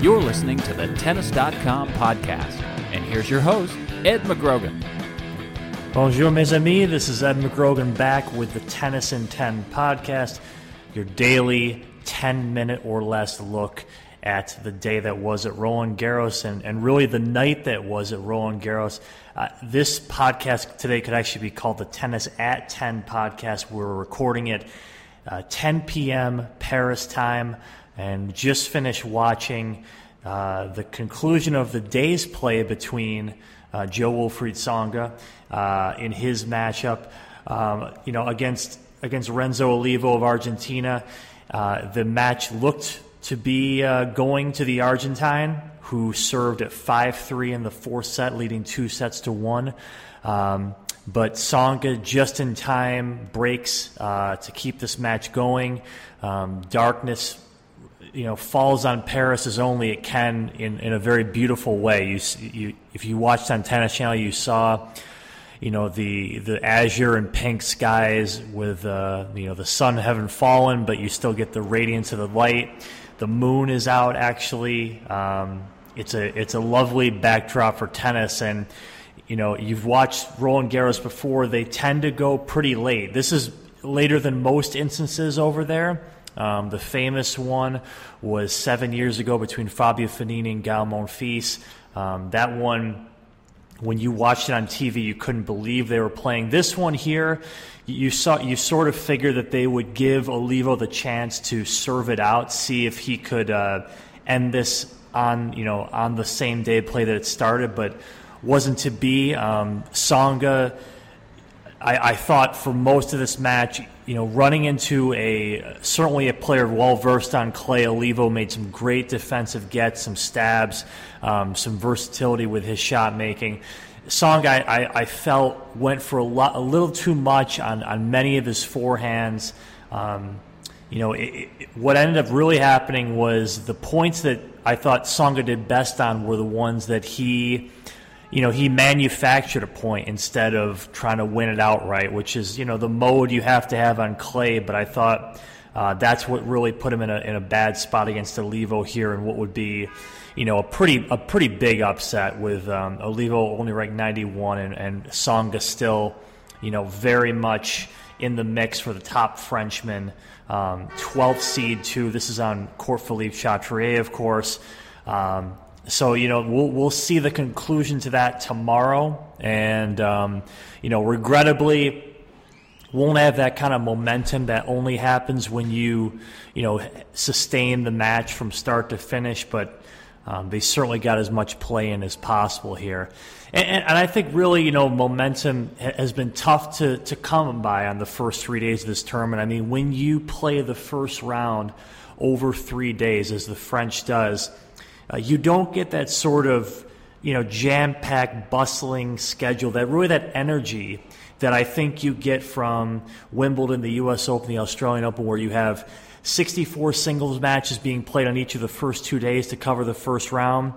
You're listening to the Tennis.com podcast. And here's your host, Ed McGrogan. Bonjour, mes amis. This is Ed McGrogan back with the Tennis in 10 podcast, your daily 10 minute or less look at the day that was at Roland Garros and, and really the night that was at Roland Garros. Uh, this podcast today could actually be called the Tennis at 10 podcast. We're recording it uh, 10 p.m. Paris time and just finished watching uh, the conclusion of the day's play between uh, Jo-Wilfried Tsonga uh, in his matchup, um, you know, against against Renzo Olivo of Argentina. Uh, the match looked to be uh, going to the Argentine, who served at 5 3 in the fourth set, leading two sets to one. Um, but Tsonga just in time breaks uh, to keep this match going. Um, darkness you know falls on Paris as only it can in, in a very beautiful way. You, you if you watched on Tennis Channel, you saw you know the the azure and pink skies with uh, you know the sun having fallen, but you still get the radiance of the light. The moon is out actually. Um, it's a it's a lovely backdrop for tennis and. You know, you've watched Roland Garros before. They tend to go pretty late. This is later than most instances over there. Um, the famous one was seven years ago between Fabio Fognini and Gael Monfils. Um, that one, when you watched it on TV, you couldn't believe they were playing. This one here, you saw you sort of figured that they would give Olivo the chance to serve it out, see if he could uh, end this on you know on the same day play that it started, but wasn't to be. Um, Tsonga I, I, thought for most of this match, you know, running into a certainly a player well versed on clay, Olivo made some great defensive gets, some stabs, um, some versatility with his shot making. Song I, I, I, felt went for a, lot, a little too much on, on many of his forehands. Um, you know, it, it, what ended up really happening was the points that I thought Tsonga did best on were the ones that he you know, he manufactured a point instead of trying to win it outright, which is, you know, the mode you have to have on clay. But I thought uh, that's what really put him in a, in a bad spot against Olivo here and what would be, you know, a pretty a pretty big upset with um, Olivo only ranked 91 and, and Tsonga still, you know, very much in the mix for the top Frenchman. Um, 12th seed, too. This is on Court Philippe Chatrier, of course. Um, so you know we'll we'll see the conclusion to that tomorrow, and um, you know regrettably won't have that kind of momentum that only happens when you you know sustain the match from start to finish. But um, they certainly got as much play in as possible here, and, and, and I think really you know momentum has been tough to to come by on the first three days of this tournament. I mean when you play the first round over three days, as the French does uh, you don't get that sort of you know jam-packed, bustling schedule. That really that energy that I think you get from Wimbledon, the U.S. Open, the Australian Open, where you have 64 singles matches being played on each of the first two days to cover the first round.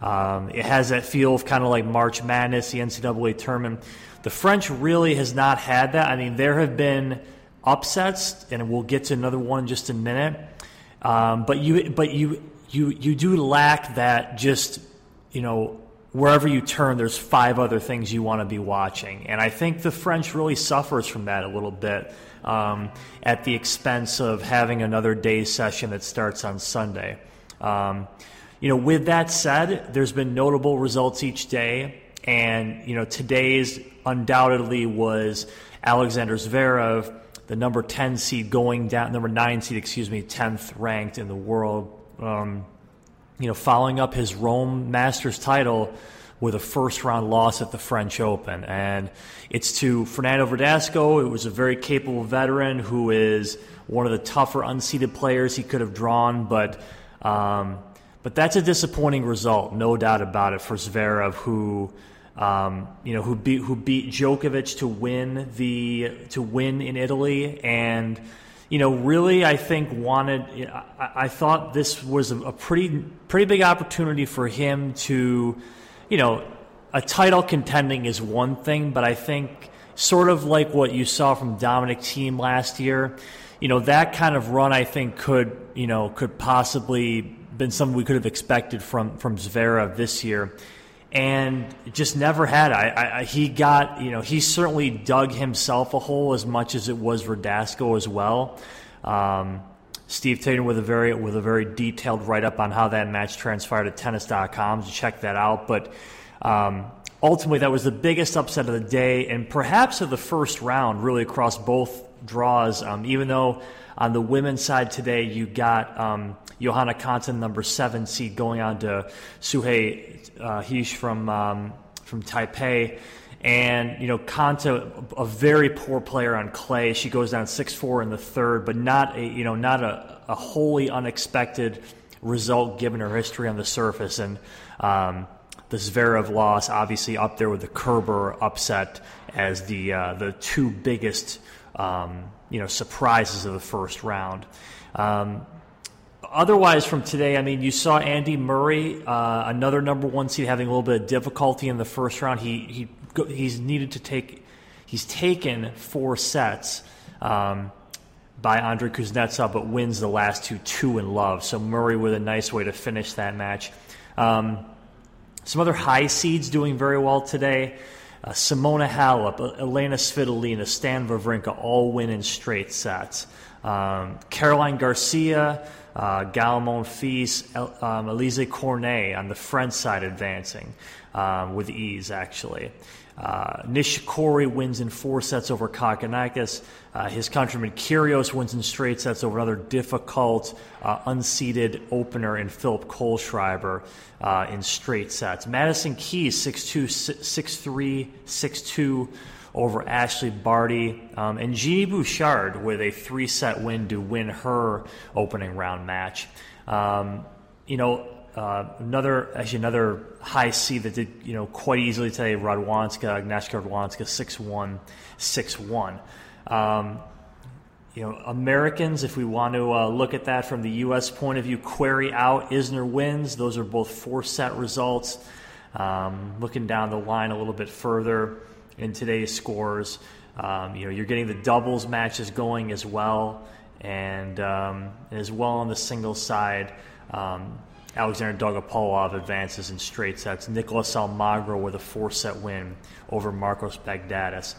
Um, it has that feel of kind of like March Madness, the NCAA tournament. The French really has not had that. I mean, there have been upsets, and we'll get to another one in just a minute. Um, but you, but you, you you do lack that just you know wherever you turn there's five other things you want to be watching. And i think the french really suffers from that a little bit um, at the expense of having another day session that starts on sunday. Um, you know with that said there's been notable results each day. And you know today's undoubtedly was alexander zverev the number 10 seed going down number 9 seed excuse me 10th ranked in the world um, you know, following up his Rome Masters title with a first round loss at the French Open. And it's to Fernando Verdasco. It was a very capable veteran who is one of the tougher unseeded players he could have drawn, but. Um, but that's a disappointing result, no doubt about it, for Zverev, who um, you know who beat who beat Djokovic to win the to win in Italy, and you know really I think wanted. I, I thought this was a, a pretty pretty big opportunity for him to you know, a title contending is one thing, but I think sort of like what you saw from Dominic Thiem last year, you know, that kind of run I think could, you know, could possibly been something we could have expected from from Zverev this year. And just never had. I, I, he got, you know, he certainly dug himself a hole as much as it was Verdasco as well. Um, Steve Taylor with a very with a very detailed write up on how that match transpired at tennis.com. So check that out. But um, ultimately, that was the biggest upset of the day and perhaps of the first round, really across both draws. Um, even though on the women's side today, you got um, Johanna Konta, number seven seed, going on to Su-wei uh, Hsieh from um, from Taipei. And, you know, Konta, a very poor player on clay. She goes down 6 4 in the third, but not a, you know, not a, a wholly unexpected result given her history on the surface. And um, the Zverev loss, obviously up there with the Kerber upset as the, uh, the two biggest, um, you know, surprises of the first round. Um, otherwise, from today, I mean, you saw Andy Murray, uh, another number one seed, having a little bit of difficulty in the first round. He he he's needed to take he's taken four sets um, by Andre Kuznetsov, but wins the last two two in love. So Murray with a nice way to finish that match. Um, some other high seeds doing very well today. Uh, Simona Halep, Elena Svitolina, Stan Wawrinka all win in straight sets. Um, Caroline Garcia, uh, Gaël Monfils, El, um, Alizé Cornet on the French side advancing um, with ease, actually. Uh, Nishikori wins in four sets over Kokkinakis. Uh, his countryman Kyrgios wins in straight sets over another difficult, uh, unseeded opener in Philip Kohlschreiber uh, in straight sets. Madison Keys 6-2, 6-3, 6-2 over Ashley Barty. Um, and Genie Bouchard with a three-set win to win her opening round match. Um, you know, uh, another actually another high C that did you know quite easily today. Radwanska, Agnieszka Radwanska, six one, six one. Um, you know, Americans, if we want to uh, look at that from the U.S. point of view, Querrey out Isner wins. Those are both four set results. Um, looking down the line a little bit further in today's scores, um, you know, you're getting the doubles matches going as well, and um, as well on the singles side. Alexander Dolgopolov advances in straight sets. Nicolas Almagro with a four-set win over Marcos Baghdatis.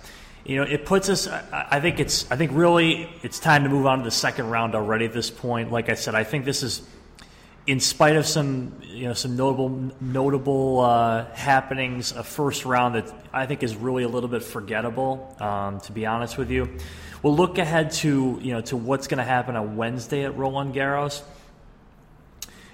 You know, it puts us. I think it's. I think really, it's time to move on to the second round already. At this point, like I said, I think this is, in spite of some, you know, some notable notable uh, happenings, a first round that I think is really a little bit forgettable. Um, to be honest with you, we'll look ahead to you know to what's going to happen on Wednesday at Roland Garros.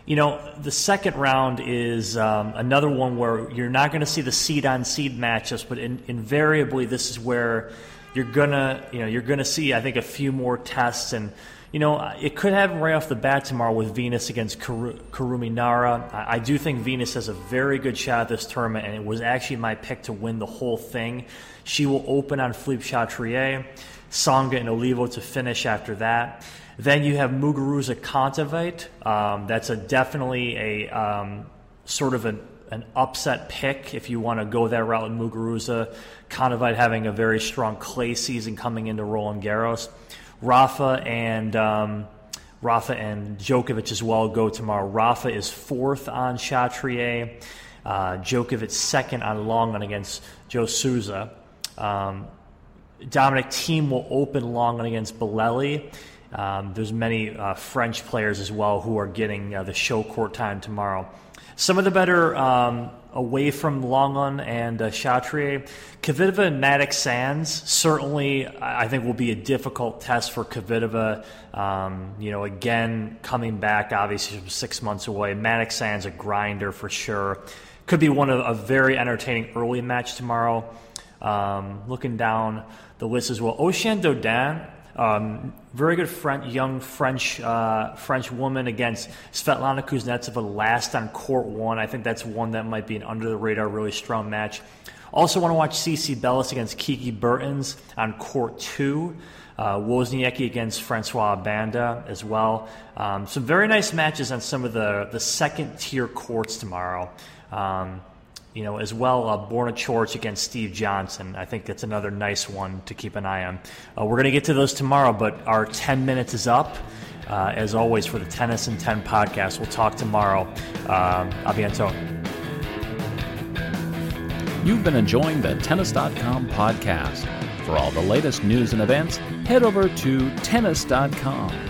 You know, the second round is um, another one where you're not going to see the seed on seed matchups, but in, invariably this is where you're gonna, you know, you're gonna see, I think, a few more tests, and you know, it could happen right off the bat tomorrow with Venus against Kar- Kurumi Nara. I, I do think Venus has a very good shot at this tournament, and it was actually my pick to win the whole thing. She will open on Philippe Chatrier, Tsonga and Olivo to finish after that. Then you have Muguruza Kontaveit. Um, that's a definitely a um, sort of an, an upset pick if you want to go that route with Muguruza. Kontaveit having a very strong clay season coming into Roland Garros. Rafa and um, Rafa and Djokovic as well go tomorrow. Rafa is fourth on Chatrier. Uh, Djokovic second on Lenglen against João Sousa. Um, Dominic Thiem will open Lenglen against Bolelli. Um, there's many uh, French players as well who are getting uh, the show court time tomorrow. Some of the better um, away from Lenglen and uh, Chatrier. Kvitova and Mattek-Sands certainly, I think, will be a difficult test for Kvitova. Um, you know, again, coming back obviously from six months away. Mattek-Sands a grinder for sure. Could be one of a very entertaining early match tomorrow. Um, looking down the list as well, Océane Dodin um, very good French, young French uh, French woman against Svetlana Kuznetsova last on court one. I think that's one that might be an under the radar, really strong match. Also, want to watch CiCi Bellis against Kiki Bertens on court two. Uh, Wozniacki against Francoise Abanda as well. Um, some very nice matches on some of the, the second tier courts tomorrow. Um, you know, as well, uh, Borna Coric against Steve Johnson. I think that's another nice one to keep an eye on. Uh, we're going to get to those tomorrow, but our 10 minutes is up. Uh, as always, for the Tennis and 10 podcast, we'll talk tomorrow. Um, a bientôt. You've been enjoying the Tennis.com podcast. For all the latest news and events, head over to Tennis.com.